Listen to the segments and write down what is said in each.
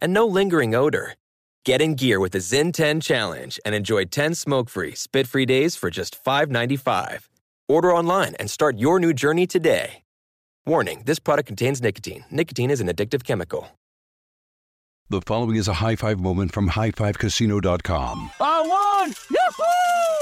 and no lingering odor. Get in gear with the Zyn 10 Challenge and enjoy 10 smoke-free, spit-free days for just $5.95. Order online and start your new journey today. Warning, this product contains nicotine. Nicotine is an addictive chemical. The following is a high five moment from highfivecasino.com. I won! Yahoo!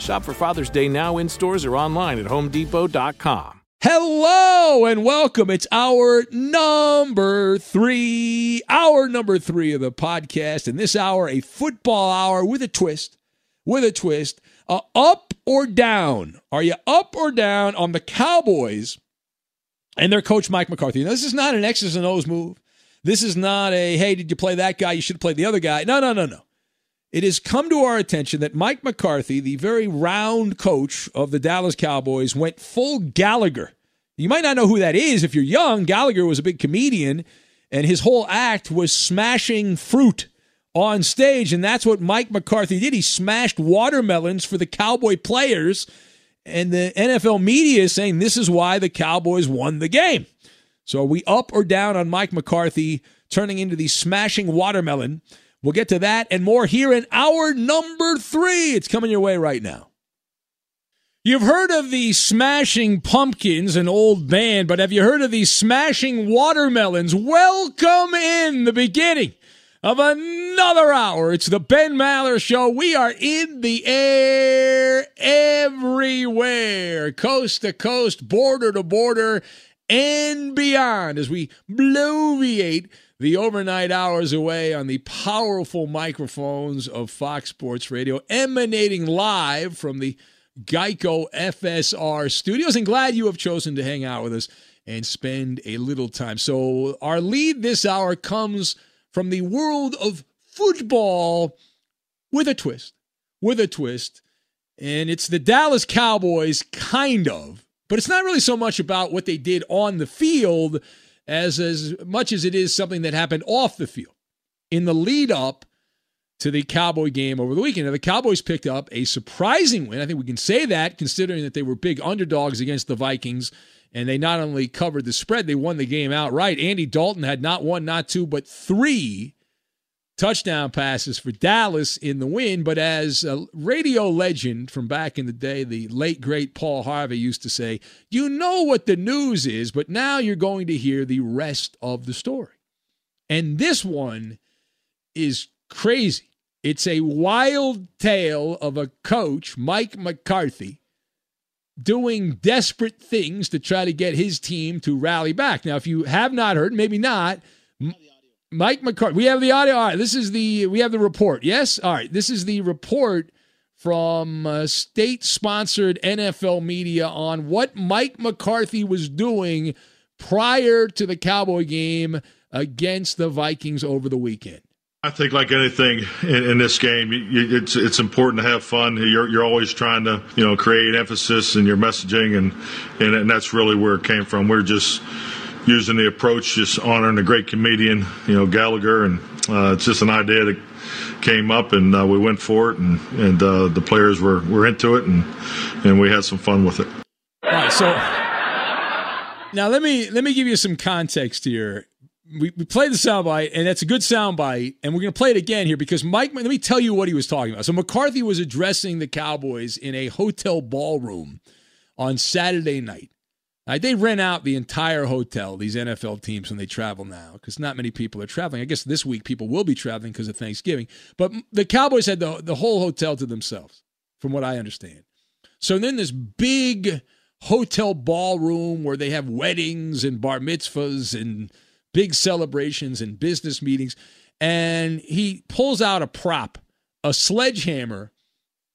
Shop for Father's Day now in stores or online at homedepot.com. Hello and welcome. It's hour number three, hour number three of the podcast. And this hour, a football hour with a twist, with a twist. Uh, up or down? Are you up or down on the Cowboys and their coach, Mike McCarthy? Now, this is not an X's and O's move. This is not a, hey, did you play that guy? You should have played the other guy. No, no, no, no. It has come to our attention that Mike McCarthy, the very round coach of the Dallas Cowboys, went full Gallagher. You might not know who that is if you're young. Gallagher was a big comedian, and his whole act was smashing fruit on stage. And that's what Mike McCarthy did. He smashed watermelons for the Cowboy players, and the NFL media is saying this is why the Cowboys won the game. So are we up or down on Mike McCarthy turning into the smashing watermelon? We'll get to that and more here in hour number three. It's coming your way right now. You've heard of the Smashing Pumpkins, an old band, but have you heard of the Smashing Watermelons? Welcome in the beginning of another hour. It's the Ben Maller Show. We are in the air everywhere, coast to coast, border to border, and beyond as we bloviate the overnight hours away on the powerful microphones of Fox Sports Radio, emanating live from the Geico FSR studios. And glad you have chosen to hang out with us and spend a little time. So, our lead this hour comes from the world of football with a twist. With a twist. And it's the Dallas Cowboys, kind of. But it's not really so much about what they did on the field as as much as it is something that happened off the field in the lead up to the Cowboy game over the weekend. Now, the Cowboys picked up a surprising win. I think we can say that considering that they were big underdogs against the Vikings and they not only covered the spread, they won the game outright. Andy Dalton had not one, not two, but three touchdown passes for Dallas in the win. But as a radio legend from back in the day, the late, great Paul Harvey used to say, you know what the news is, but now you're going to hear the rest of the story. And this one is crazy. It's a wild tale of a coach, Mike McCarthy, doing desperate things to try to get his team to rally back. Now, if you have not heard, maybe not, Mike McCarthy. We have the audio. All right, this is the we have the report. Yes, all right. This is the report from uh, state sponsored NFL media on what Mike McCarthy was doing prior to the Cowboy game against the Vikings over the weekend. I think, like anything in, in this game, you, it's it's important to have fun. You're you're always trying to you know create emphasis in your messaging, and and, and that's really where it came from. We're just using the approach, just honoring a great comedian, you know Gallagher, and uh, it's just an idea that came up, and uh, we went for it, and and uh, the players were were into it, and and we had some fun with it. All right, so now let me let me give you some context here we, we played the soundbite, and that's a good soundbite, and we're going to play it again here because Mike. Let me tell you what he was talking about. So McCarthy was addressing the Cowboys in a hotel ballroom on Saturday night. They rent out the entire hotel. These NFL teams when they travel now, because not many people are traveling. I guess this week people will be traveling because of Thanksgiving. But the Cowboys had the the whole hotel to themselves, from what I understand. So then this big hotel ballroom where they have weddings and bar mitzvahs and big celebrations and business meetings. And he pulls out a prop, a sledgehammer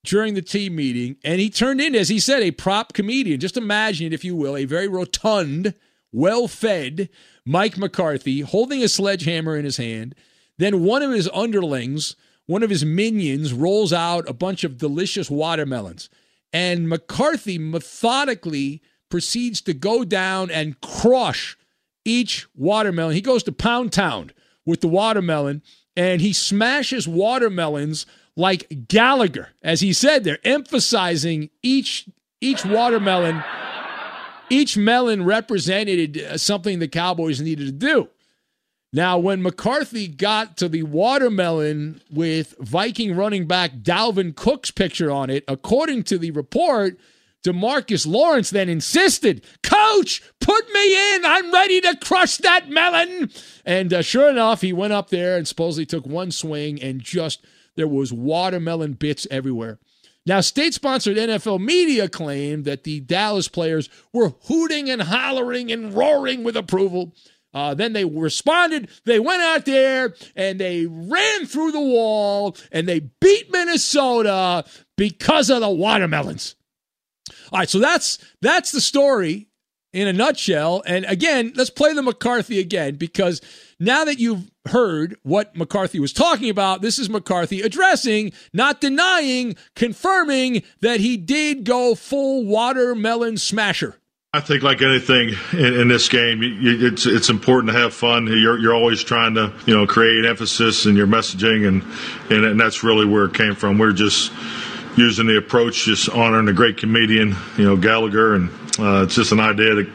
during the team meeting. And he turned in, as he said, a prop comedian. Just imagine it, if you will, a very rotund, well fed Mike McCarthy holding a sledgehammer in his hand. Then one of his underlings, one of his minions, rolls out a bunch of delicious watermelons. And McCarthy methodically proceeds to go down and crush each watermelon. He goes to Pound Town with the watermelon and he smashes watermelons like Gallagher. As he said, they're emphasizing each each watermelon. Each melon represented uh, something the Cowboys needed to do. Now, when McCarthy got to the watermelon with Viking running back Dalvin Cook's picture on it, according to the report, DeMarcus Lawrence then insisted, Coach, put me in. I'm ready to crush that melon. And uh, sure enough, he went up there and supposedly took one swing and just there was watermelon bits everywhere. Now, state sponsored NFL media claimed that the Dallas players were hooting and hollering and roaring with approval. Uh, then they responded. They went out there and they ran through the wall and they beat Minnesota because of the watermelons. All right, so that's that's the story in a nutshell. And again, let's play the McCarthy again because now that you've heard what McCarthy was talking about, this is McCarthy addressing, not denying, confirming that he did go full watermelon smasher. I think, like anything in, in this game, you, it's it's important to have fun. You're you're always trying to you know create emphasis in your messaging, and and, and that's really where it came from. We're just using the approach, just honoring a great comedian, you know, Gallagher, and uh, it's just an idea that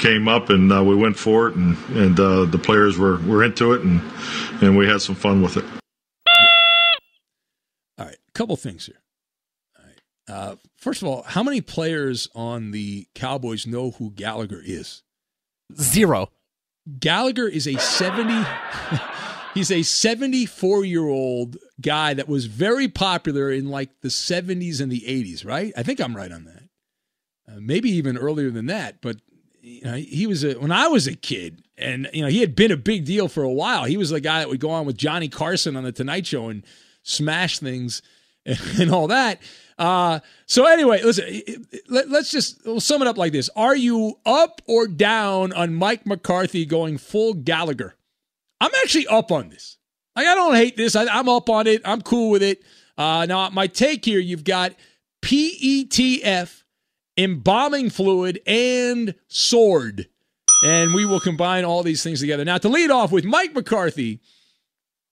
came up, and uh, we went for it, and and uh, the players were were into it, and and we had some fun with it. All right, a couple things here. All right, uh, first of all, how many players on the Cowboys know who Gallagher is? Zero. Gallagher is a seventy. 70- He's a 74 year old guy that was very popular in like the 70s and the 80s, right? I think I'm right on that. Uh, maybe even earlier than that. But you know, he was a, when I was a kid, and you know, he had been a big deal for a while. He was the guy that would go on with Johnny Carson on the Tonight Show and smash things and, and all that. Uh, so anyway, listen, let, us just we'll sum it up like this: Are you up or down on Mike McCarthy going full Gallagher? I'm actually up on this. Like, I don't hate this. I, am up on it. I'm cool with it. Uh, now, my take here you've got PETF, embalming fluid, and sword. And we will combine all these things together. Now, to lead off with, Mike McCarthy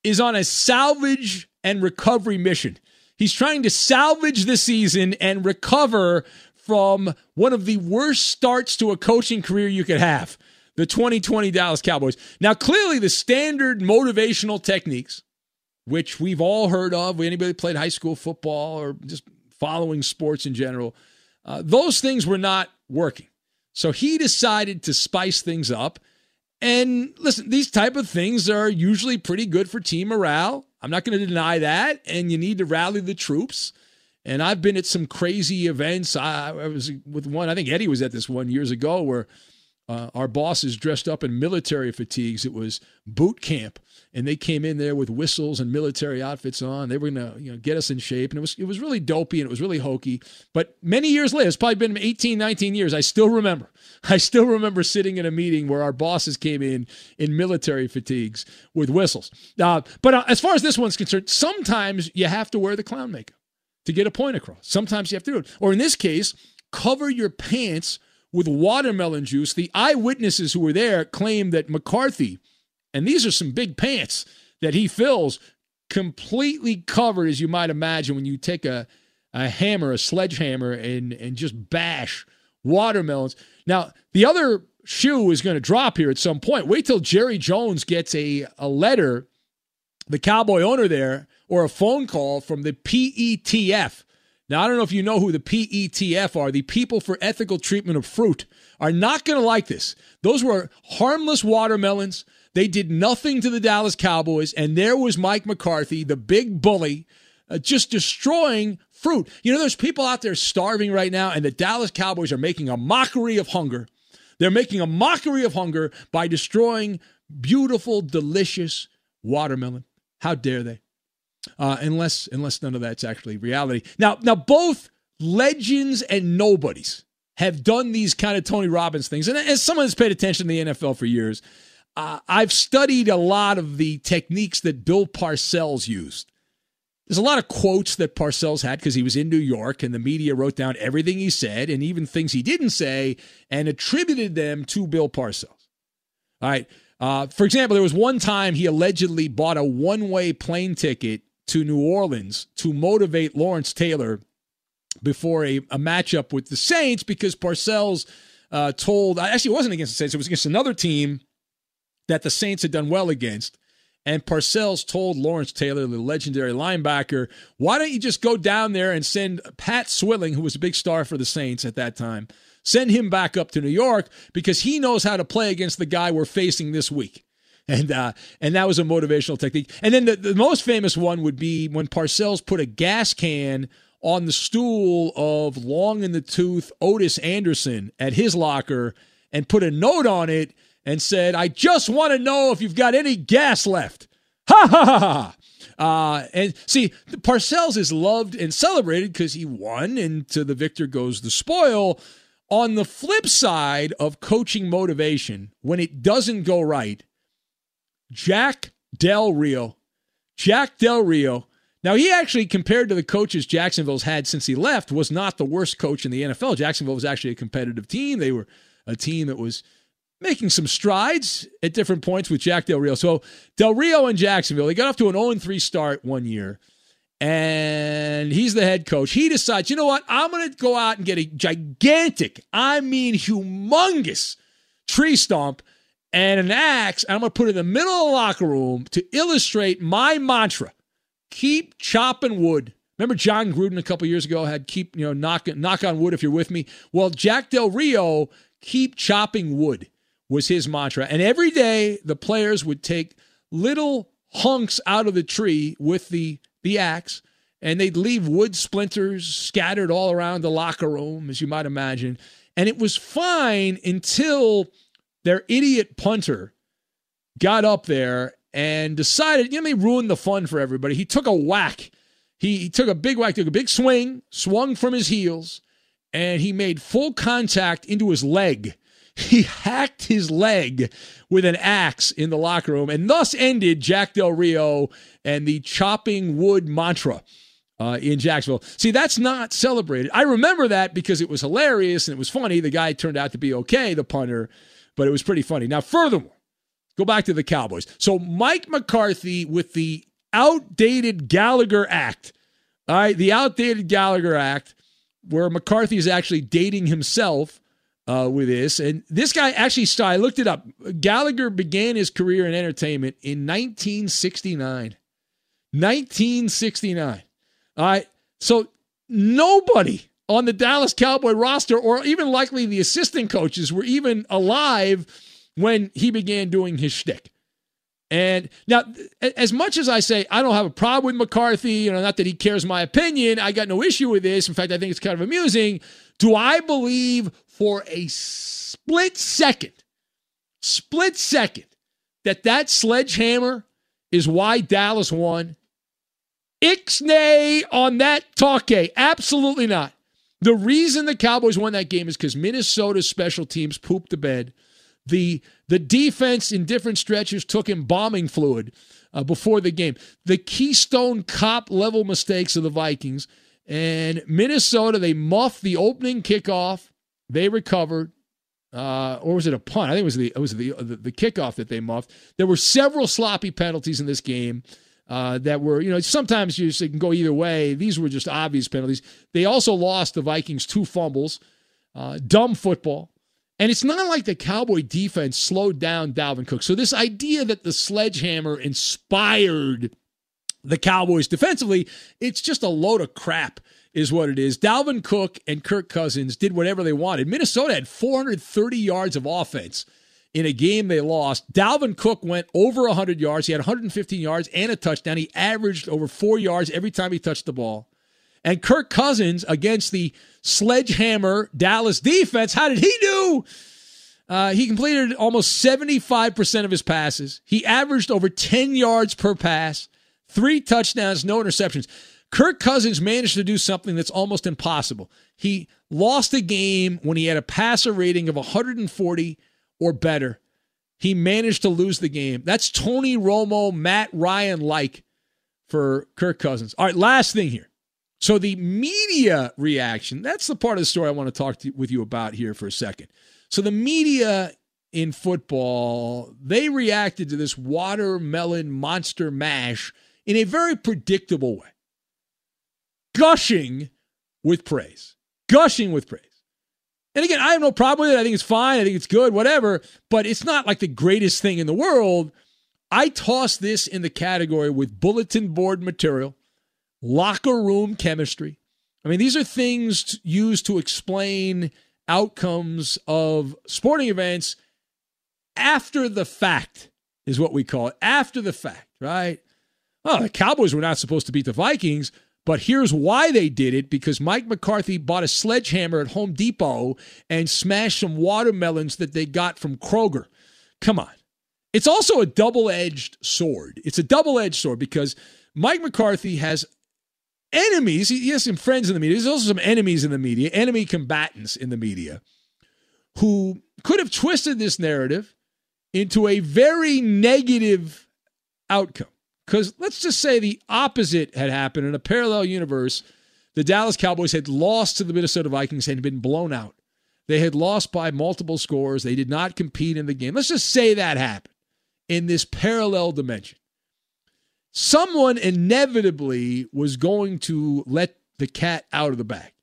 is on a salvage and recovery mission. He's trying to salvage the season and recover from one of the worst starts to a coaching career you could have the 2020 Dallas Cowboys. Now, clearly, the standard motivational techniques, which we've all heard of, anybody played high school football or just following sports in general, uh, those things were not working. So he decided to spice things up. And listen, these type of things are usually pretty good for team morale. I'm not going to deny that. And you need to rally the troops. And I've been at some crazy events. I, I was with one, I think Eddie was at this one years ago where uh, our bosses dressed up in military fatigues. It was boot camp, and they came in there with whistles and military outfits on. They were to you know get us in shape, and it was it was really dopey and it was really hokey. But many years later, it's probably been 18, 19 years. I still remember. I still remember sitting in a meeting where our bosses came in in military fatigues with whistles. Uh, but uh, as far as this one's concerned, sometimes you have to wear the clown makeup to get a point across. Sometimes you have to do it, or in this case, cover your pants with watermelon juice. The eyewitnesses who were there claim that McCarthy, and these are some big pants that he fills, completely covered, as you might imagine, when you take a, a hammer, a sledgehammer, and, and just bash watermelons. Now, the other shoe is going to drop here at some point. Wait till Jerry Jones gets a, a letter, the Cowboy owner there, or a phone call from the PETF now, I don't know if you know who the PETF are, the People for Ethical Treatment of Fruit, are not going to like this. Those were harmless watermelons. They did nothing to the Dallas Cowboys, and there was Mike McCarthy, the big bully, uh, just destroying fruit. You know, there's people out there starving right now, and the Dallas Cowboys are making a mockery of hunger. They're making a mockery of hunger by destroying beautiful, delicious watermelon. How dare they? uh, unless unless none of that's actually reality. Now, now both legends and nobodies have done these kind of Tony Robbins things, and as someone that's paid attention to the NFL for years, uh, I've studied a lot of the techniques that Bill Parcells used. There's a lot of quotes that Parcells had because he was in New York and the media wrote down everything he said and even things he didn't say and attributed them to Bill Parcells. All right. Uh, for example, there was one time he allegedly bought a one way plane ticket to New Orleans to motivate Lawrence Taylor before a, a matchup with the Saints because Parcells uh, told, actually, it wasn't against the Saints, it was against another team that the Saints had done well against. And Parcells told Lawrence Taylor, the legendary linebacker, why don't you just go down there and send Pat Swilling, who was a big star for the Saints at that time, send him back up to New York because he knows how to play against the guy we're facing this week and uh, and that was a motivational technique. And then the, the most famous one would be when Parcells put a gas can on the stool of long in the tooth Ottis Anderson at his locker and put a note on it and said, "I just want to know if you've got any gas left." Ha ha ha ha. Uh, and see, Parcells is loved and celebrated because he won, and to the victor goes the spoil. On the flip side of coaching motivation, when it doesn't go right, Jack Del Rio. Jack Del Rio. Now, he actually, compared to the coaches Jacksonville's had since he left, was not the worst coach in the NFL. Jacksonville was actually a competitive team. They were a team that was making some strides at different points with Jack Del Rio. So, Del Rio and Jacksonville, they got off to an 0 3 start one year, and he's the head coach. He decides, you know what? I'm going to go out and get a gigantic, I mean, humongous tree stump and an axe, and I'm going to put it in the middle of the locker room to illustrate my mantra keep chopping wood. Remember Jon Gruden a couple years ago had keep, you know, knock, knock on wood if you're with me? Well, Jack Del Rio, keep chopping wood was his mantra. And every day the players would take little hunks out of the tree with the, the axe and they'd leave wood splinters scattered all around the locker room, as you might imagine. And it was fine until their idiot punter got up there and decided, you know, he ruined the fun for everybody. He took a whack. He, he took a big whack, took a big swing, swung from his heels, and he made full contact into his leg. He hacked his leg with an axe in the locker room and thus ended Jack Del Rio and the chopping wood mantra. Uh, in Jacksonville. See, that's not celebrated. I remember that because it was hilarious and it was funny. The guy turned out to be okay, the punter but it was pretty funny. Now, furthermore, go back to the Cowboys. So Mike McCarthy with the outdated Gallagher Act, all right, the outdated Gallagher Act, where McCarthy is actually dating himself uh, with this. And this guy actually I looked it up. Gallagher began his career in entertainment in 1969. 1969. All right. So nobody on the Dallas Cowboy roster, or even likely the assistant coaches were even alive when he began doing his shtick. And now, as much as I say I don't have a problem with McCarthy, you know, not that he cares my opinion, I got no issue with this. In fact, I think it's kind of amusing. Do I believe for a split second, split second, that that sledgehammer is why Dallas won? Ixnay on that talkie. Absolutely not. The reason the Cowboys won that game is because Minnesota's special teams pooped the bed. The the defense in different stretches took embalming fluid uh, before the game. The Keystone Cop level mistakes of the Vikings and Minnesota. They muffed the opening kickoff. They recovered, uh, or was it a punt? I think it was the it was the, the the kickoff that they muffed. There were several sloppy penalties in this game. Uh, that were, you know, sometimes you can go either way. These were just obvious penalties. They also lost the Vikings two fumbles, uh, dumb football. And it's not like the Cowboy defense slowed down Dalvin Cook. So, this idea that the sledgehammer inspired the Cowboys defensively, it's just a load of crap, is what it is. Dalvin Cook and Kirk Cousins did whatever they wanted. Minnesota had 430 yards of offense in a game they lost. Dalvin Cook went over 100 yards. He had 115 yards and a touchdown. He averaged over four yards every time he touched the ball. And Kirk Cousins against the sledgehammer Dallas defense, how did he do? Uh, he completed almost 75% of his passes. He averaged over 10 yards per pass, three touchdowns, no interceptions. Kirk Cousins managed to do something that's almost impossible. He lost a game when he had a passer rating of 140 or better. He managed to lose the game. That's Tony Romo, Matt Ryan like for Kirk Cousins. All right, last thing here. So the media reaction, that's the part of the story I want to talk to, with you about here for a second. So the media in football, they reacted to this watermelon monster mash in a very predictable way. Gushing with praise. Gushing with praise. And again, I have no problem with it. I think it's fine. I think it's good, whatever, but it's not like the greatest thing in the world. I toss this in the category with bulletin board material locker room chemistry. I mean, these are things used to explain outcomes of sporting events after the fact, is what we call it. After the fact, right? Oh, the Cowboys were not supposed to beat the Vikings, but here's why they did it because Mike McCarthy bought a sledgehammer at Home Depot and smashed some watermelons that they got from Kroger. Come on. It's also a double edged sword. It's a double edged sword because Mike McCarthy has enemies. He has some friends in the media. There's also some enemies in the media, enemy combatants in the media, who could have twisted this narrative into a very negative outcome. Because let's just say the opposite had happened in a parallel universe. The Dallas Cowboys had lost to the Minnesota Vikings and been blown out. They had lost by multiple scores. They did not compete in the game. Let's just say that happened in this parallel dimension someone inevitably was going to let the cat out of the bag.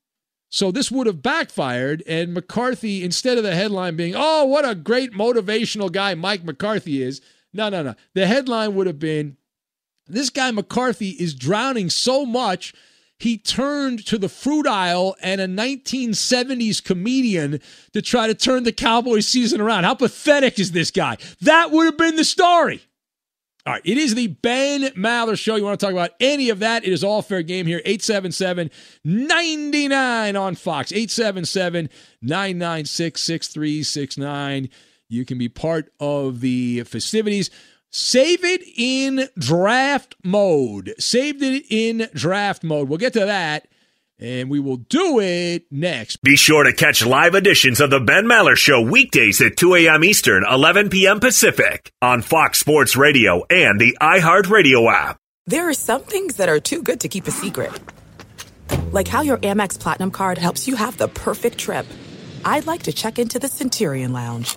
So this would have backfired, and McCarthy, instead of the headline being, oh, what a great motivational guy Mike McCarthy is, no, no, no. The headline would have been, this guy McCarthy is drowning so much, he turned to the fruit aisle and a 1970s comedian to try to turn the Cowboys season around. How pathetic is this guy? That would have been the story. All right, it is the Ben Maller Show. You want to talk about any of that? It is all fair game here. 877 99 on Fox. 877 996 6369. You can be part of the festivities. Save it in draft mode. Saved it in draft mode. We'll get to that and we will do it next. Be sure to catch live editions of the Ben Maller Show weekdays at 2 a.m. Eastern, 11 p.m. Pacific on Fox Sports Radio and the iHeartRadio app. There are some things that are too good to keep a secret, like how your Amex Platinum card helps you have the perfect trip. I'd like to check into the Centurion Lounge,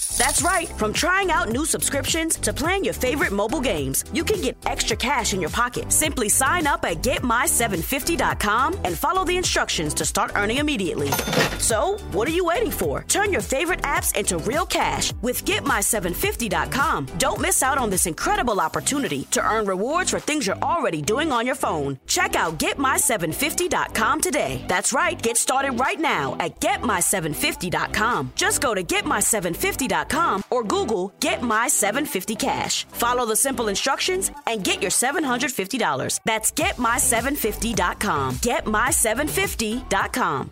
That's right. From trying out new subscriptions to playing your favorite mobile games, you can get extra cash in your pocket. Simply sign up at getmy750.com and follow the instructions to start earning immediately. So, what are you waiting for? Turn your favorite apps into real cash with getmy750.com. Don't miss out on this incredible opportunity to earn rewards for things you're already doing on your phone. Check out getmy750.com today. That's right. Get started right now at getmy750.com. Just go to getmy750.com or Google Get My 750 Cash. Follow the simple instructions and get your $750. That's GetMy750.com. GetMy750.com.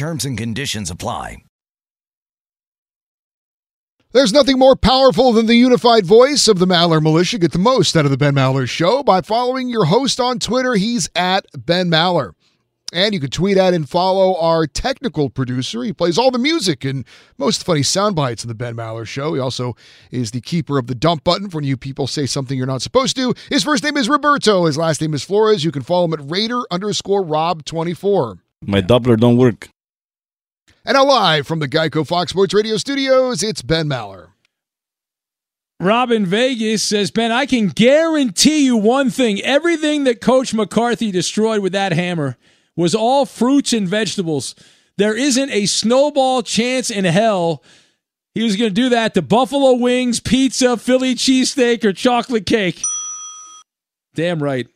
Terms and conditions apply. There's nothing more powerful than the unified voice of the Maller Militia. Get the most out of the Ben Maller Show by following your host on Twitter. He's at Ben Maller. And you can tweet at and follow our technical producer. He plays all the music and most funny sound bites in the Ben Maller Show. He also is the keeper of the dump button for when you people say something you're not supposed to. His first name is Roberto. His last name is Flores. You can follow him at Raider underscore Rob24. My Doppler don't work. And now live from the Geico Fox Sports Radio studios, it's Ben Maller. Robin Vegas says, Ben, I can guarantee you one thing. Everything that Coach McCarthy destroyed with that hammer was all fruits and vegetables. There isn't a snowball chance in hell he was going to do that to buffalo wings, pizza, Philly cheesesteak, or chocolate cake. Damn right.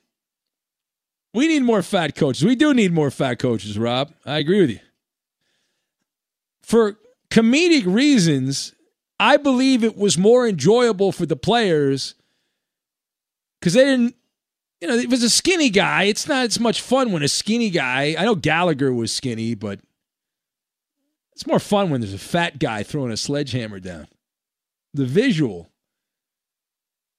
We need more fat coaches. We do need more fat coaches, Rob. I agree with you. For comedic reasons, I believe it was more enjoyable for the players because they didn't, you know, it was a skinny guy. It's not as much fun when a skinny guy, I know Gallagher was skinny, but it's more fun when there's a fat guy throwing a sledgehammer down. The visual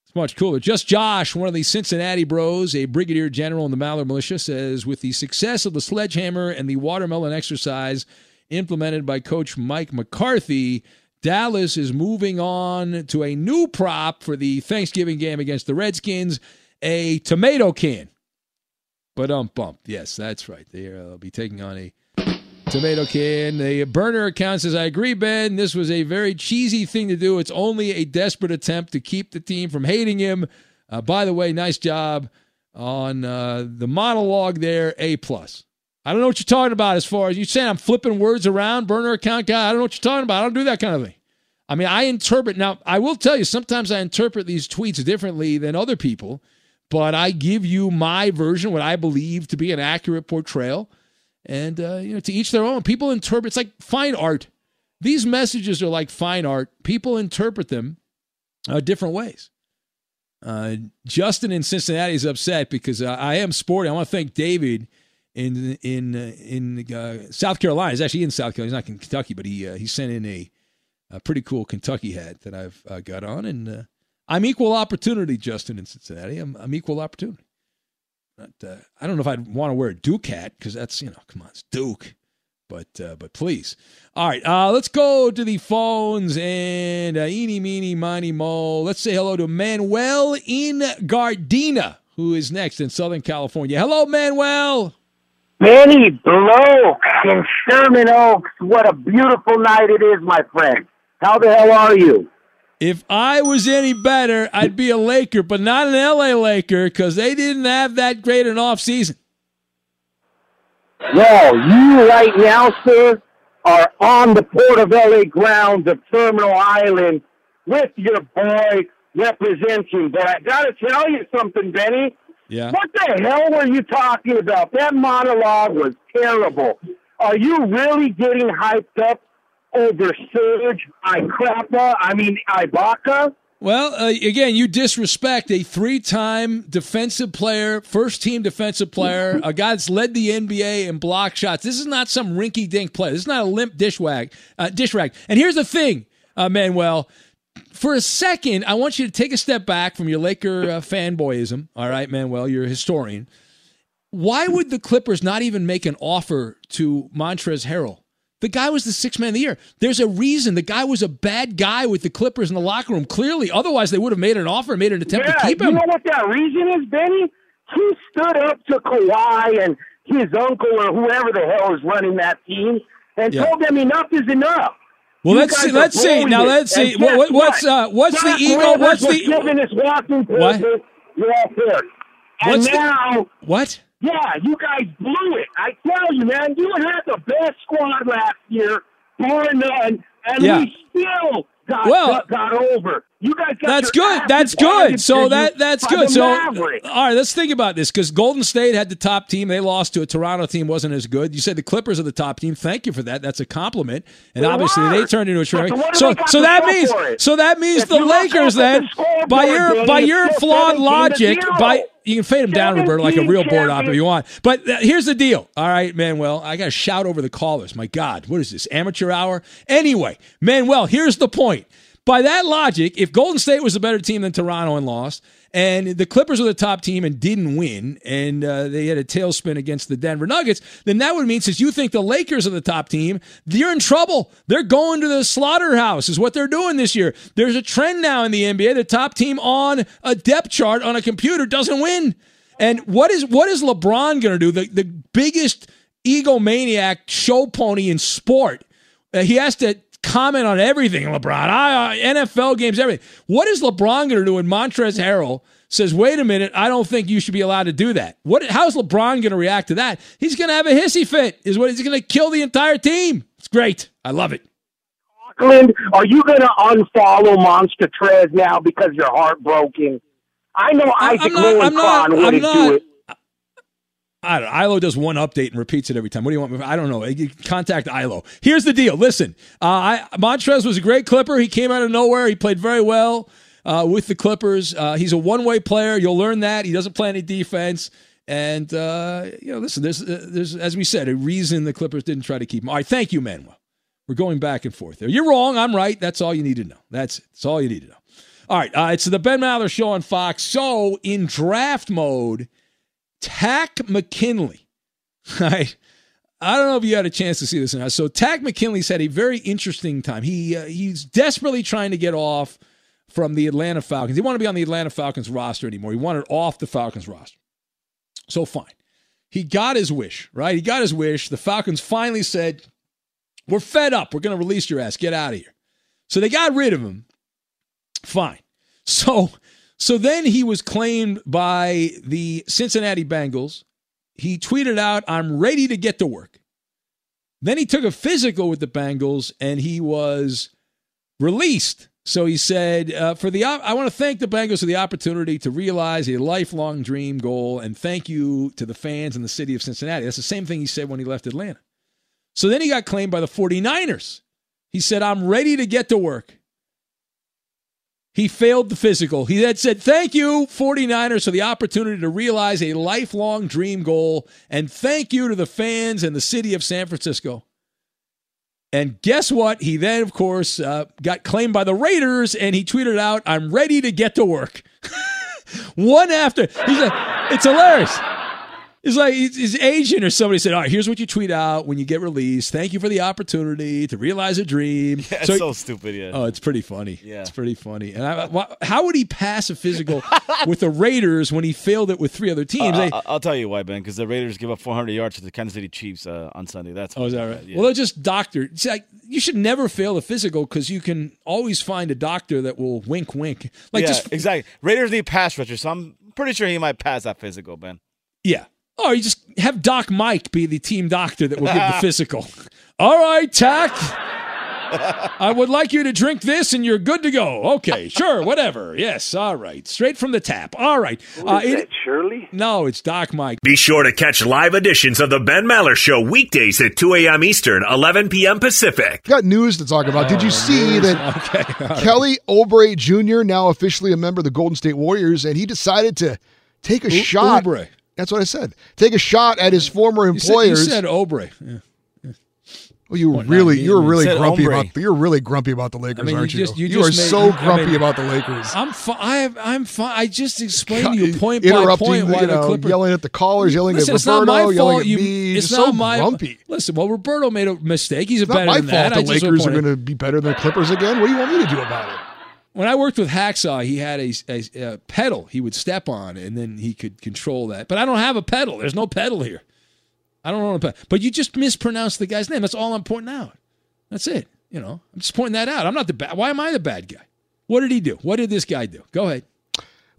it's much cooler. Just Josh, one of the Cincinnati bros, a brigadier general in the Maller Militia, says with the success of the sledgehammer and the watermelon exercise implemented by Coach Mike McCarthy, Dallas is moving on to a new prop for the Thanksgiving game against the Redskins, a tomato can. But um bump. Yes, that's right. They'll be taking on a tomato can. The burner account says, I agree, Ben. This was a very cheesy thing to do. It's only a desperate attempt to keep the team from hating him. Uh, by the way, nice job on uh, the monologue there. A plus. I don't know what you're talking about as far as you saying I'm flipping words around, burner account guy. I don't know what you're talking about. I don't do that kind of thing. I mean, I interpret now. I will tell you, sometimes I interpret these tweets differently than other people, but I give you my version, what I believe to be an accurate portrayal, and uh, you know, to each their own. People interpret. It's like fine art. These messages are like fine art. People interpret them uh, different ways. Uh, Justin in Cincinnati is upset because uh, I am sporty. I want to thank David in in uh, in uh, South Carolina. He's actually in South Carolina. He's not in Kentucky, but he uh, he sent in a, a, pretty cool Kentucky hat that I've uh, got on, and uh, I'm equal opportunity, Justin in Cincinnati. I'm, I'm equal opportunity. Uh, I don't know if I'd want to wear a Duke hat because that's you know, come on, it's Duke. But but please, all right. let's go to the phones and eeny meeny miny mo. Let's say hello to Manuel in Gardena, who is next in Southern California. Hello, Manuel. Benny Bloke in Sherman Oaks. What a beautiful night it is, my friend. How the hell are you? If I was any better, I'd be a Laker, but not an LA Laker because they didn't have that great an off season. Well, you right now, sir, are on the Port of LA grounds of Terminal Island with your boy representing. But I got to tell you something, Benny. Yeah. What the hell were you talking about? That monologue was terrible. Are you really getting hyped up over Serge Ikrapa? I mean, Ibaka? Well, uh, again, you disrespect a three-time defensive player, first-team defensive player, a guy that's led the NBA in block shots. This is not some rinky-dink player. This is not a limp dish wag, uh, dish rag. And here's the thing, uh, Manuel for a second, I want you to take a step back from your Laker uh, fanboyism. All right, Manuel, you're a historian. Why would the Clippers not even make an offer to Montrezl Harrell? The guy was the sixth man of the year. There's a reason. The guy was a bad guy with the Clippers in the locker room. Clearly, otherwise they would have made an offer, and made an attempt yeah, to keep him. You know what that reason is, Benny? He stood up to Kawhi and his uncle or whoever the hell is running that team and yeah. told them enough is enough. Well, you let's see. Let's see. Now, let's see. What, what's uh, what's the ego? What's the giving this walking what? You're all fair. And what's now, the, what? Yeah, you guys blew it. I tell you, man, you had the best squad last year, bar none, and yeah. we still got, well, got, got over. You guys that's good. That's good. So that that's good. So all right, let's think about this because Golden State had the top team. They lost to a Toronto team wasn't as good. You said the Clippers are the top team. Thank you for that. That's a compliment. And they obviously they turned into a trade. So, so that means so that means if the Lakers then by your by your flawed logic by you can fade them down, Roberto, like a real board op if you want. But uh, here's the deal. All right, Manuel, I got to shout over the callers. My God, what is this amateur hour? Anyway, Manuel, here's the point. By that logic, if Golden State was a better team than Toronto and lost, and the Clippers were the top team and didn't win, and uh, they had a tailspin against the Denver Nuggets, then that would mean since you think the Lakers are the top team, you're in trouble. They're going to the slaughterhouse, is what they're doing this year. There's a trend now in the NBA: the top team on a depth chart on a computer doesn't win. And what is what is LeBron going to do? The the biggest egomaniac show pony in sport. Uh, he has to comment on everything, LeBron. I, uh, NFL games, everything. What is LeBron going to do when Montrezl Harrell says, "Wait a minute, I don't think you should be allowed to do that"? What? How's LeBron going to react to that? He's going to have a hissy fit. Is what he's going to kill the entire team. It's great. I love it. Auckland, are you going to unfollow Monster Trez now because you're heartbroken? I know Isaac Lowenkron wouldn't do it. I don't know. Ilo does one update and repeats it every time. What do you want? I don't know. Contact Ilo. Here's the deal. Listen, uh, I, Montrez was a great Clipper. He came out of nowhere. He played very well uh, with the Clippers. Uh, he's a one way player. You'll learn that. He doesn't play any defense. And uh, you know, listen, there's uh, there's as we said a reason the Clippers didn't try to keep him. All right, thank you, Manuel. We're going back and forth there. You're wrong. I'm right. That's all you need to know. That's it. that's all you need to know. All right, uh, it's the Ben Maller Show on Fox. So in draft mode. Takk McKinley. Right. I don't know if you had a chance to see this or not. So Takk McKinley's had a very interesting time. He uh, he's desperately trying to get off from the Atlanta Falcons. He wanted to be on the Atlanta Falcons roster anymore. He wanted off the Falcons roster. So fine. He got his wish, right? He got his wish. The Falcons finally said, "We're fed up. We're going to release your ass. Get out of here." So they got rid of him. Fine. So so then he was claimed by the Cincinnati Bengals he tweeted out, I'm ready to get to work. Then he took a physical with the Bengals and he was released. So he said, uh, "For the op- I want to thank the Bengals for the opportunity to realize a lifelong dream goal, and thank you to the fans in the city of Cincinnati." That's the same thing he said when he left Atlanta. So then he got claimed by the 49ers. He said, "I'm ready to get to work." He failed the physical. He had said, Thank you, 49ers, for the opportunity to realize a lifelong dream goal. And thank you to the fans and the city of San Francisco. And guess what? He then, of course, uh, got claimed by the Raiders and he tweeted out, I'm ready to get to work. One after. He's like, it's hilarious. It's like his agent or somebody said, "All right, here's what you tweet out when you get released. Thank you for the opportunity to realize a dream." Yeah, it's so, stupid. Yeah. Oh, it's pretty funny. Yeah. it's pretty funny. And I, how would he pass a physical with the Raiders when he failed it with three other teams? Uh, They- I'll, I'll tell you why, Ben. Because the Raiders give up 400 yards to the Kansas City Chiefs uh, on Sunday. That's oh, is that right? Yeah. Well, they're just doctor. It's like you should never fail a physical because you can always find a doctor that will wink, wink. Like yeah, just exactly. Raiders need pass rushers, so I'm pretty sure he might pass that physical, Ben. Yeah. Oh, you just have Doc Mike be the team doctor that will give the physical. All right, Takk. I would like you to drink this and you're good to go. Okay, sure, whatever. Yes, all right. Straight from the tap. All right. Uh, it- Shirley? no, it's Doc Mike. Be sure to catch live editions of the Ben Maller Show weekdays at 2 a.m. Eastern, 11 p.m. Pacific. Got news to talk about. Did you see that Oh, Okay. all right. Kelly Oubre Jr., now officially a member of the Golden State Warriors, and he decided to take a U- shot. Oubre. That's what I said. Take a shot at his former You said, you said Obre. Yeah. well, you were What, really, not me, you were mean, really grumpy hombre. about. You're really grumpy about the Lakers, I mean, you aren't you? just- you are just made- so I grumpy mean, about the Lakers. I'm fine. I have, I'm fine. I just explained to you point by Interrupting, point why you the Clippers yelling at the callers, yelling Listen, at it's not Roberto, my yelling fault. at You, me. it's just not so my grumpy. Listen, well, Roberto made a mistake. He's a It's not my than fault that. the I Lakers are going to be better than the Clippers again. What do you want me to do about it? When I worked with Hacksaw, he had a, a, a pedal he would step on, and then he could control that. But I don't have a pedal. There's no pedal here. I don't own a pedal. But you just mispronounced the guy's name. That's all I'm pointing out. That's it. You know, I'm just pointing that out. I'm not the bad. Why am I the bad guy? What did he do? What did this guy do? Go ahead.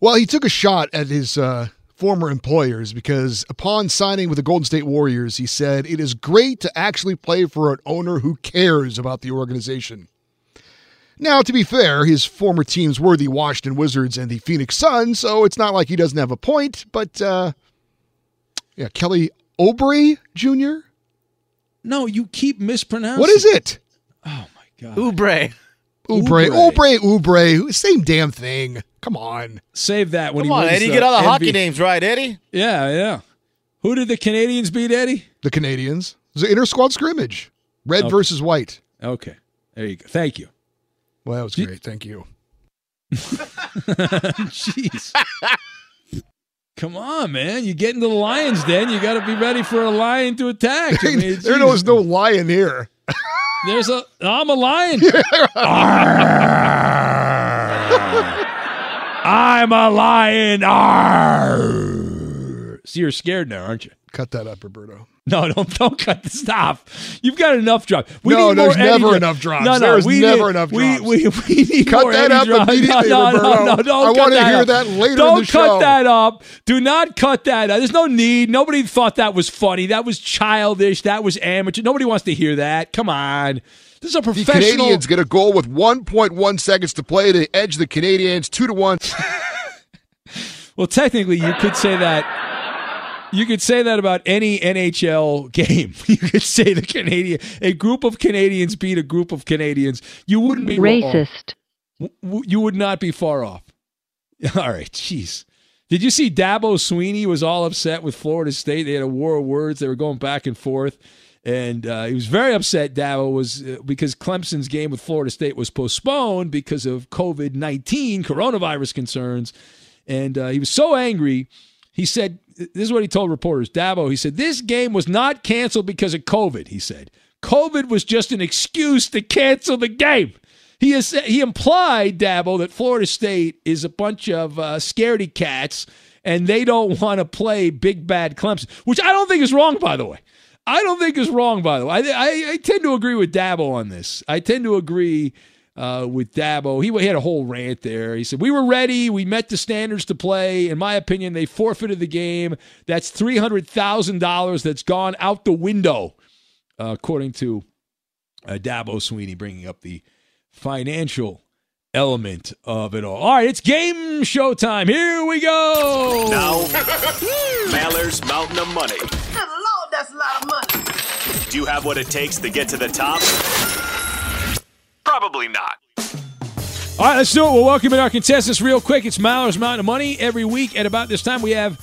Well, he took a shot at his uh, former employers because upon signing with the Golden State Warriors, he said, It is great to actually play for an owner who cares about the organization. Now, to be fair, his former teams were the Washington Wizards and the Phoenix Suns, so it's not like he doesn't have a point, but uh, yeah, Kelly Oubre Jr.? No, you keep mispronouncing. What is it? Oh my god. Oubre. Oubre, Oubre. Oubre, Oubre, same damn thing. Come on. Save that when Come he on, wins Eddie. the Get all the MV hockey names right, Eddie. Yeah, yeah. Who did the Canadiens beat, Eddie? The Canadiens. It was an inter squad scrimmage. Red Okay. versus white. Okay. There you go. Thank you. Well, that was great. Thank you. Jeez. Come on, man. You get into the lion's den, you got to be ready for a lion to attack. I mean, there was no lion here. There's a. I'm a lion. I'm a lion. Arr. See, you're scared now, aren't you? Cut that up, Roberto. No, don't don't cut the stop. You've got enough drops. We No, need there's never dro- enough drops. No, no, There's we never need, enough we, drops. We, we need Cut more that up drops. immediately, no, no, Roberto. no, no, don't I cut wanna hear up. that later Don't the cut show. that up. Do not cut that up. There's no need. Nobody thought that was funny. That was childish. That was amateur. Nobody wants to hear that. Come on. This is a professional. The. Canadiens get a goal with 1.1 seconds to play to edge the Canadiens 2 to 1. Well, technically, you could say that. You could say that about any NHL game. You could say the Canadian, a group of Canadians beat a group of Canadians. You wouldn't be Racist. You would not be far off. All right, jeez. Did you see Dabo Swinney was all upset with Florida State? They had a war of words. They were going back and forth, and uh, he was very upset. Dabo was uh, because Clemson's game with Florida State was postponed because of COVID nineteen coronavirus concerns, and uh, he was so angry. He said, "This is what he told reporters." Dabo, he said, "This game was not canceled because of COVID." He said, "COVID was just an excuse to cancel the game." He has he implied Dabo that Florida State is a bunch of uh, scaredy cats and they don't want to play big bad Clemson, which I don't think is wrong, by the way. I don't think is wrong, by the way. I, I, I tend to agree with Dabo on this. I tend to agree uh, with Dabo. He, he had a whole rant there. He said, We were ready. We met the standards to play. In my opinion, they forfeited the game. That's $300,000 that's gone out the window, uh, according to uh, Dabo Swinney, bringing up the financial element of it all. All right, it's game show time. Here we go. Now, Mallers Mountain of Money. Good Lord, that's a lot of money. Do you have what it takes to get to the top? Probably not. All right, let's do it. We'll welcome in our contestants real quick. It's Mallers Mountain of Money. Every week at about this time, we have,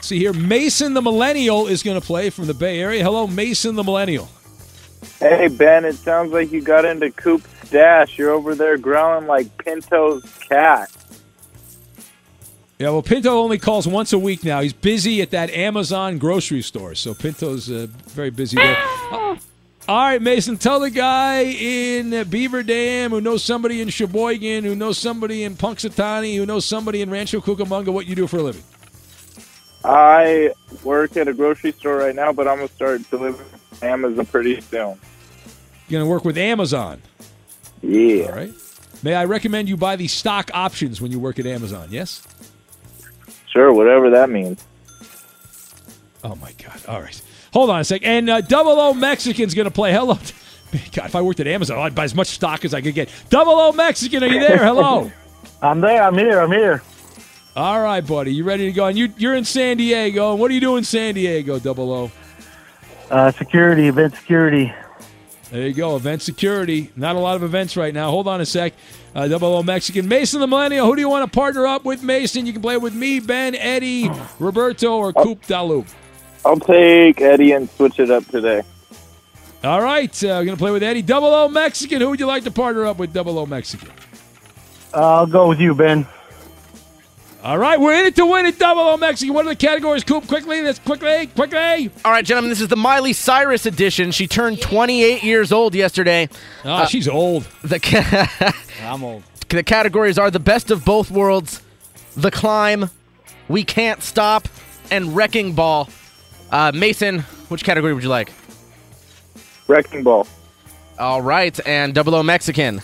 see here, Mason the Millennial is going to play from the Bay Area. Hello, Mason the Millennial. Hey Ben, it sounds like you got into Coop's stash. You're over there growling like Pinto's cat. Yeah, well, Pinto only calls once a week now. He's busy at that Amazon grocery store, so Pinto's uh, very busy there. All right, Mason, tell the guy in Beaver Dam who knows somebody in Sheboygan, who knows somebody in Punxsutawney, who knows somebody in Rancho Cucamonga what you do for a living. I work at a grocery store right now, but I'm gonna start delivering Amazon pretty soon. You're going to work with Amazon. Yeah. All right. May I recommend you buy the stock options when you work at Amazon? Yes? Sure, whatever that means. Oh, my God. All right. Hold on a sec. And uh, Double O Mexican's going to play. Hello. God, if I worked at Amazon, I'd buy as much stock as I could get. Double O Mexican, are you there? Hello. I'm there. I'm here. I'm here. All right, buddy. You ready to go? And you, you're in San Diego. And what do you do in San Diego, Double O? Uh, security, event security. There you go. Event security. Not a lot of events right now. Hold on a sec. Uh, Double O Mexican. Mason the Millennial. Who do you want to partner up with, Mason? You can play with me, Ben, Eddie, Roberto, or Coop Dalu. I'll take Eddie and switch it up today. All right. Uh, we're going to play with Eddie. Double O Mexican. Who would you like to partner up with, Double O Mexican? I'll go with you, Ben. All right, we're in it to win it. Double O Mexican. What are the categories, Coop? Quickly, let's quickly, quickly. All right, gentlemen, this is the Miley Cyrus edition. She turned 28 years old yesterday. Oh, she's old. The ca- I'm old. the categories are the best of both worlds, the climb, we can't stop, and wrecking ball. Uh, Mason, which category would you like? Wrecking ball. All right, and Double O Mexican.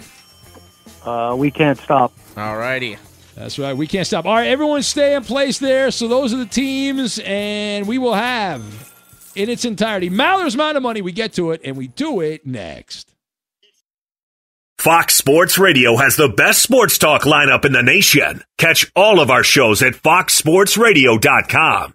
Uh, we can't stop. All righty. That's right. We can't stop. All right, everyone stay in place there. So those are the teams, and we will have in its entirety Maller's Mountain of Money. We get to it, and we do it next. Fox Sports Radio has the best sports talk lineup in the nation. Catch all of our shows at foxsportsradio.com.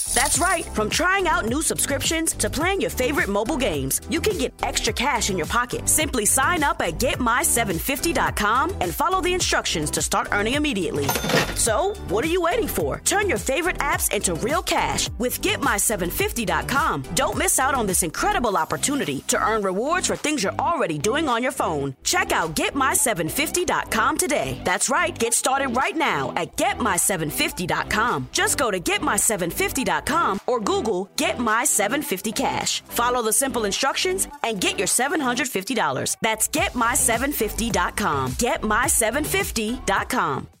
That's right. From trying out new subscriptions to playing your favorite mobile games, you can get extra cash in your pocket. Simply sign up at getmy750.com and follow the instructions to start earning immediately. So, what are you waiting for? Turn your favorite apps into real cash with getmy750.com. Don't miss out on this incredible opportunity to earn rewards for things you're already doing on your phone. Check out getmy750.com today. That's right. Get started right now at getmy750.com. Just go to getmy750.com or Google Get My 750 Cash. Follow the simple instructions and get your $750. That's getmy750.com. Getmy750.com.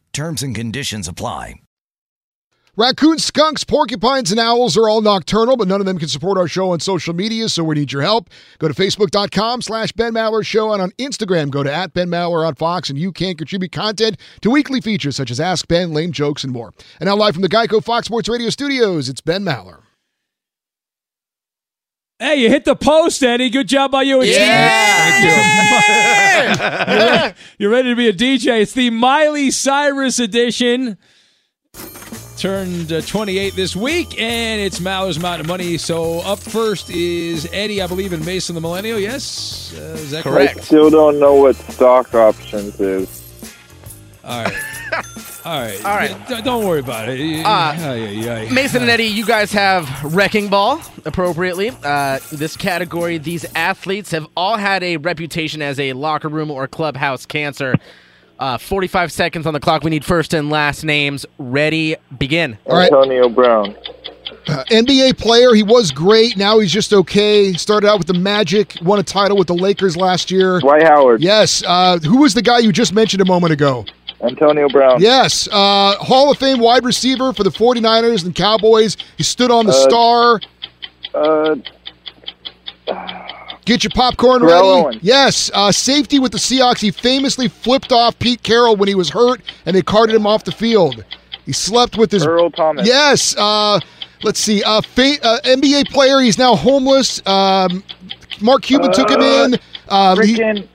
Terms and conditions apply. Raccoons, skunks, porcupines, and owls are all nocturnal, but none of them can support our show on social media, so we need your help. Go to facebook.com slash Ben Maller Show, and on Instagram, go to at Ben Maller on Fox, and you can contribute content to weekly features such as Ask Ben, Lame Jokes, and more. And now live from the Geico Fox Sports Radio studios, it's Ben Maller. Hey, you hit the post, Eddie. Good job by you. It's Yeah! you're, ready, you're ready to be a DJ. It's the Miley Cyrus edition. Turned uh, 28 this week, and it's Maller's Mountain of Money. So up first is Eddie, I believe, in Mason the Millennial. Yes? Uh, is that correct? I still don't know what stock options is. All right. All right. All right. D- Don't worry about it. Uh, Ay, ay, ay. Mason and Eddie, you guys have Wrecking Ball appropriately. Uh, this category, these athletes have all had a reputation as a locker room or clubhouse cancer. Uh, 45 seconds on the clock. We need first and last names. Ready, begin. All right. Antonio Brown. Uh, NBA player, he was great. Now he's just okay. Started out with the Magic, won a title with the Lakers last year. Dwight Howard. Yes. Uh, who was the guy you just mentioned a moment ago? Antonio Brown. Yes. Uh, Hall of Fame wide receiver for the 49ers and Cowboys. He stood on the Uh, star. Uh, Get your popcorn ready. Owens. Yes. Uh, safety with the Seahawks. He famously flipped off Pete Carroll when he was hurt, and they carted him off the field. He slept with his. Earl Thomas. Yes. Uh, let's see. Uh, fa- uh, NBA player. He's now homeless. Um, Mark Cuban took him Uh, in. Um, he.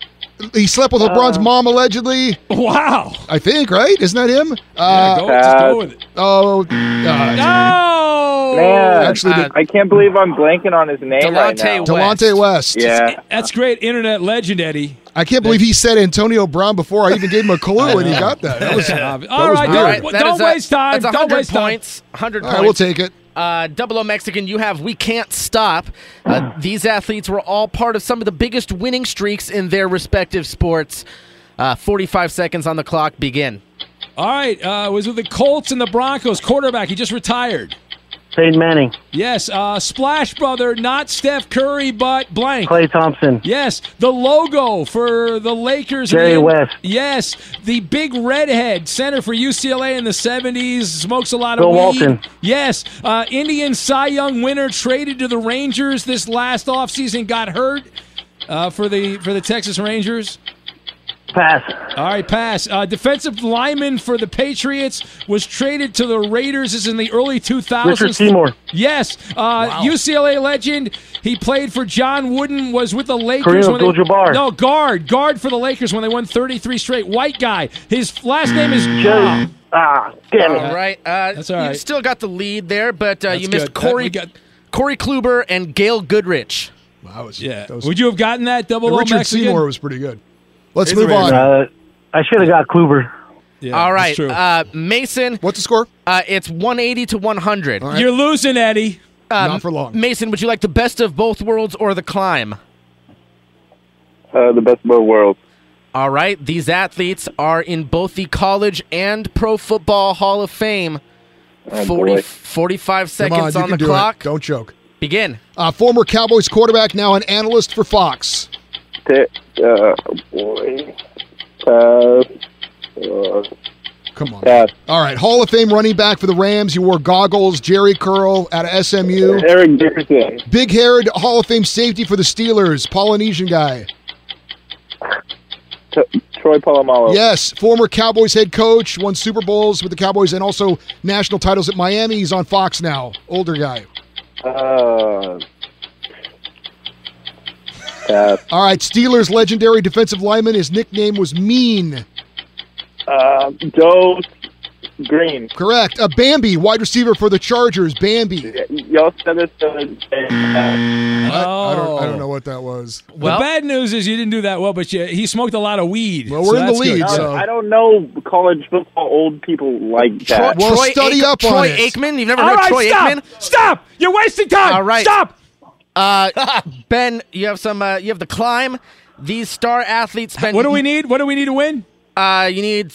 He slept with LeBron's Uh, mom allegedly. Wow. I think right. Isn't that him? Yeah, Uh, go, just go with it. oh. uh, No! Man, Actually, Uh, I can't believe I'm blanking on his name right now. Delonte Delonte West. Yeah. That's great internet legend, Eddie. I can't believe he said Antonio Brown before I even gave him a clue, and he got that. That was, All that right, was don't, weird. All right, that don't is a- waste time. That's Don't 100 waste time. points. 100 All points. right, we'll take it. Uh, Double O Mexican, you have We Can't Stop. Uh, these athletes were all part of some of the biggest winning streaks in their respective sports. Uh, 45 seconds on the clock. Begin. All right, uh, was with the Colts and the Broncos. Quarterback, he just retired. Peyton Manning, Yes, uh, Splash Brother, not Steph Curry, but blank. Klay Thompson, Yes, the logo for the Lakers. Jerry the- West. Yes, the big redhead center for UCLA in the 70s, smokes a lot Bill of weed. Walton. Yes, uh, Indian Cy Young winner traded to the Rangers this last offseason, got hurt uh, for the for the Texas Rangers. Pass. All right, pass. Uh, defensive lineman for the Patriots was traded to the Raiders. This is in the early 2000s. Richard Seymour, Yes, uh, UCLA legend. He played for John Wooden. Was with the Lakers. Kareem when they- Abdul-Jabbar. No, guard, guard for the Lakers when they won 33 straight. White guy. His last name is Jerry. Ah, damn it. All right. Uh, That's all You still got the lead there, but uh, you missed good. That- Corey, got- Corey Kluber and Gail Goodrich. Wow, that was, Yeah. that was, Would you have gotten that double O Richard Mexican? Seymour was pretty good. Let's move on. Uh, I should have got Kluber. Yeah, All that's right. true. Uh, Mason, What's the score? uh, it's 180 to 100. All right. You're losing, Eddie. Um, Not for long. Mason, would you like the best of both worlds or the climb? Uh, the best of both worlds. All right, these athletes are in both the College and Pro Football Hall of Fame. Oh, 40, boy. 45 Come on, seconds you on can the do clock. It. Don't joke. Begin. Uh, former Cowboys quarterback, now an analyst for Fox. T- uh, boy. Uh, Come on. Pass. All right, Hall of Fame running back for the Rams. You wore goggles. Jheri Curl out of SMU. Eric Dickerson. Big haired Hall of Fame safety for the Steelers. Polynesian guy. T- Troy Polamalu. Yes, former Cowboys head coach, won Super Bowls with the Cowboys and also national titles at Miami. He's on Fox now. Older guy. Uh, pass. All right, Steelers legendary defensive lineman. His nickname was Mean. Uh, Joe Greene. Correct. Uh, Bambi, wide receiver for the Chargers. Bambi. Y'all said this the other day. I, I don't, I don't know what that was. the bad news is you didn't do that well, but you, he smoked a lot of weed. Well, we're so in the that's good. lead, so- I don't know college football old people like that. Well, study up on Troy it. Aikman. You've never All heard right, Troy stop. Aikman? Stop! You're wasting time. All right. Stop. Uh, ben, you have some. Uh, you have the climb. These star athletes spend. What do we need? What do we need to win? Uh, you need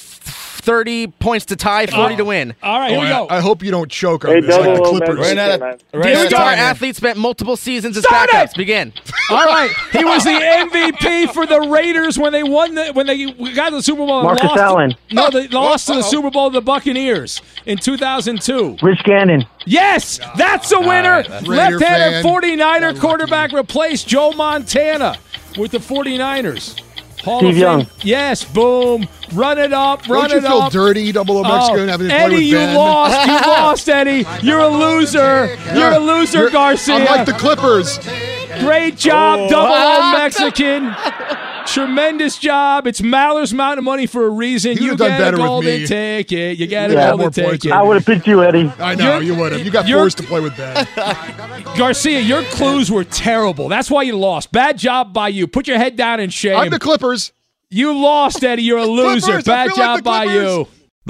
thirty points to tie, forty Oh. to win. All right, here we Oh, go. I, I hope you don't choke on Hey, this like the double Clippers. Right now, right These now, star time. athletes spent multiple seasons as Stop backups. it! Begin. All right, he was the MVP for the Raiders when they won the when they got to the Super Bowl. and Marcus lost, Allen. No, they lost to the Super Bowl to the Buccaneers in 2002. Rich Gannon. Yes, that's a winner. that's- Raider Left-handed fan. 49er quarterback replaced Joe Montana with the 49ers. Hall Steve of Young. Fame. Yes, boom. Run it up, run Don't you it feel up. dirty, double O Mexican, Oh, having to play Eddie, with you Ben? lost. You lost, Eddie. You're a loser. You're a loser, You're- Garcia. I'm like the Clippers. Great job, Oh. double O Mexican. Tremendous job. It's Maller's amount of Money for a reason. You'd You have done get better a with golden me. ticket. You get a Yeah, golden more points ticket. I would have picked you, Eddie. I know You're- you would have. You got you're- forced to play with Ben. Garcia, your clues were terrible. That's why you lost. Bad job by you. Put your head down in shame. I'm the Clippers. you lost, Eddie. You're a loser. Clippers, Bad feel like job by Clippers. you.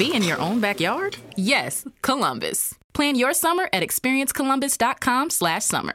be in your own backyard? Yes, Columbus. Plan your summer at experiencecolumbus.com/summer.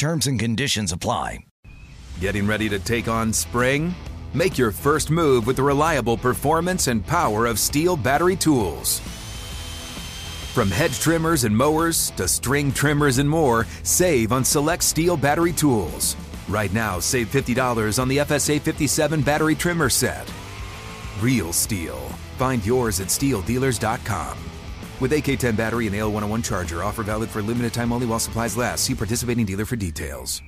Terms and conditions apply. Getting ready to take on spring? Make your first move with the reliable performance and power of STIHL battery tools. From hedge trimmers and mowers to string trimmers and more, save on select STIHL battery tools. Right now, save $50 on the FSA 57 battery trimmer set. Real STIHL. Find yours at stihldealers.com. With AK10 battery and AL101 charger, offer valid for limited time only while supplies last. See participating dealer for details.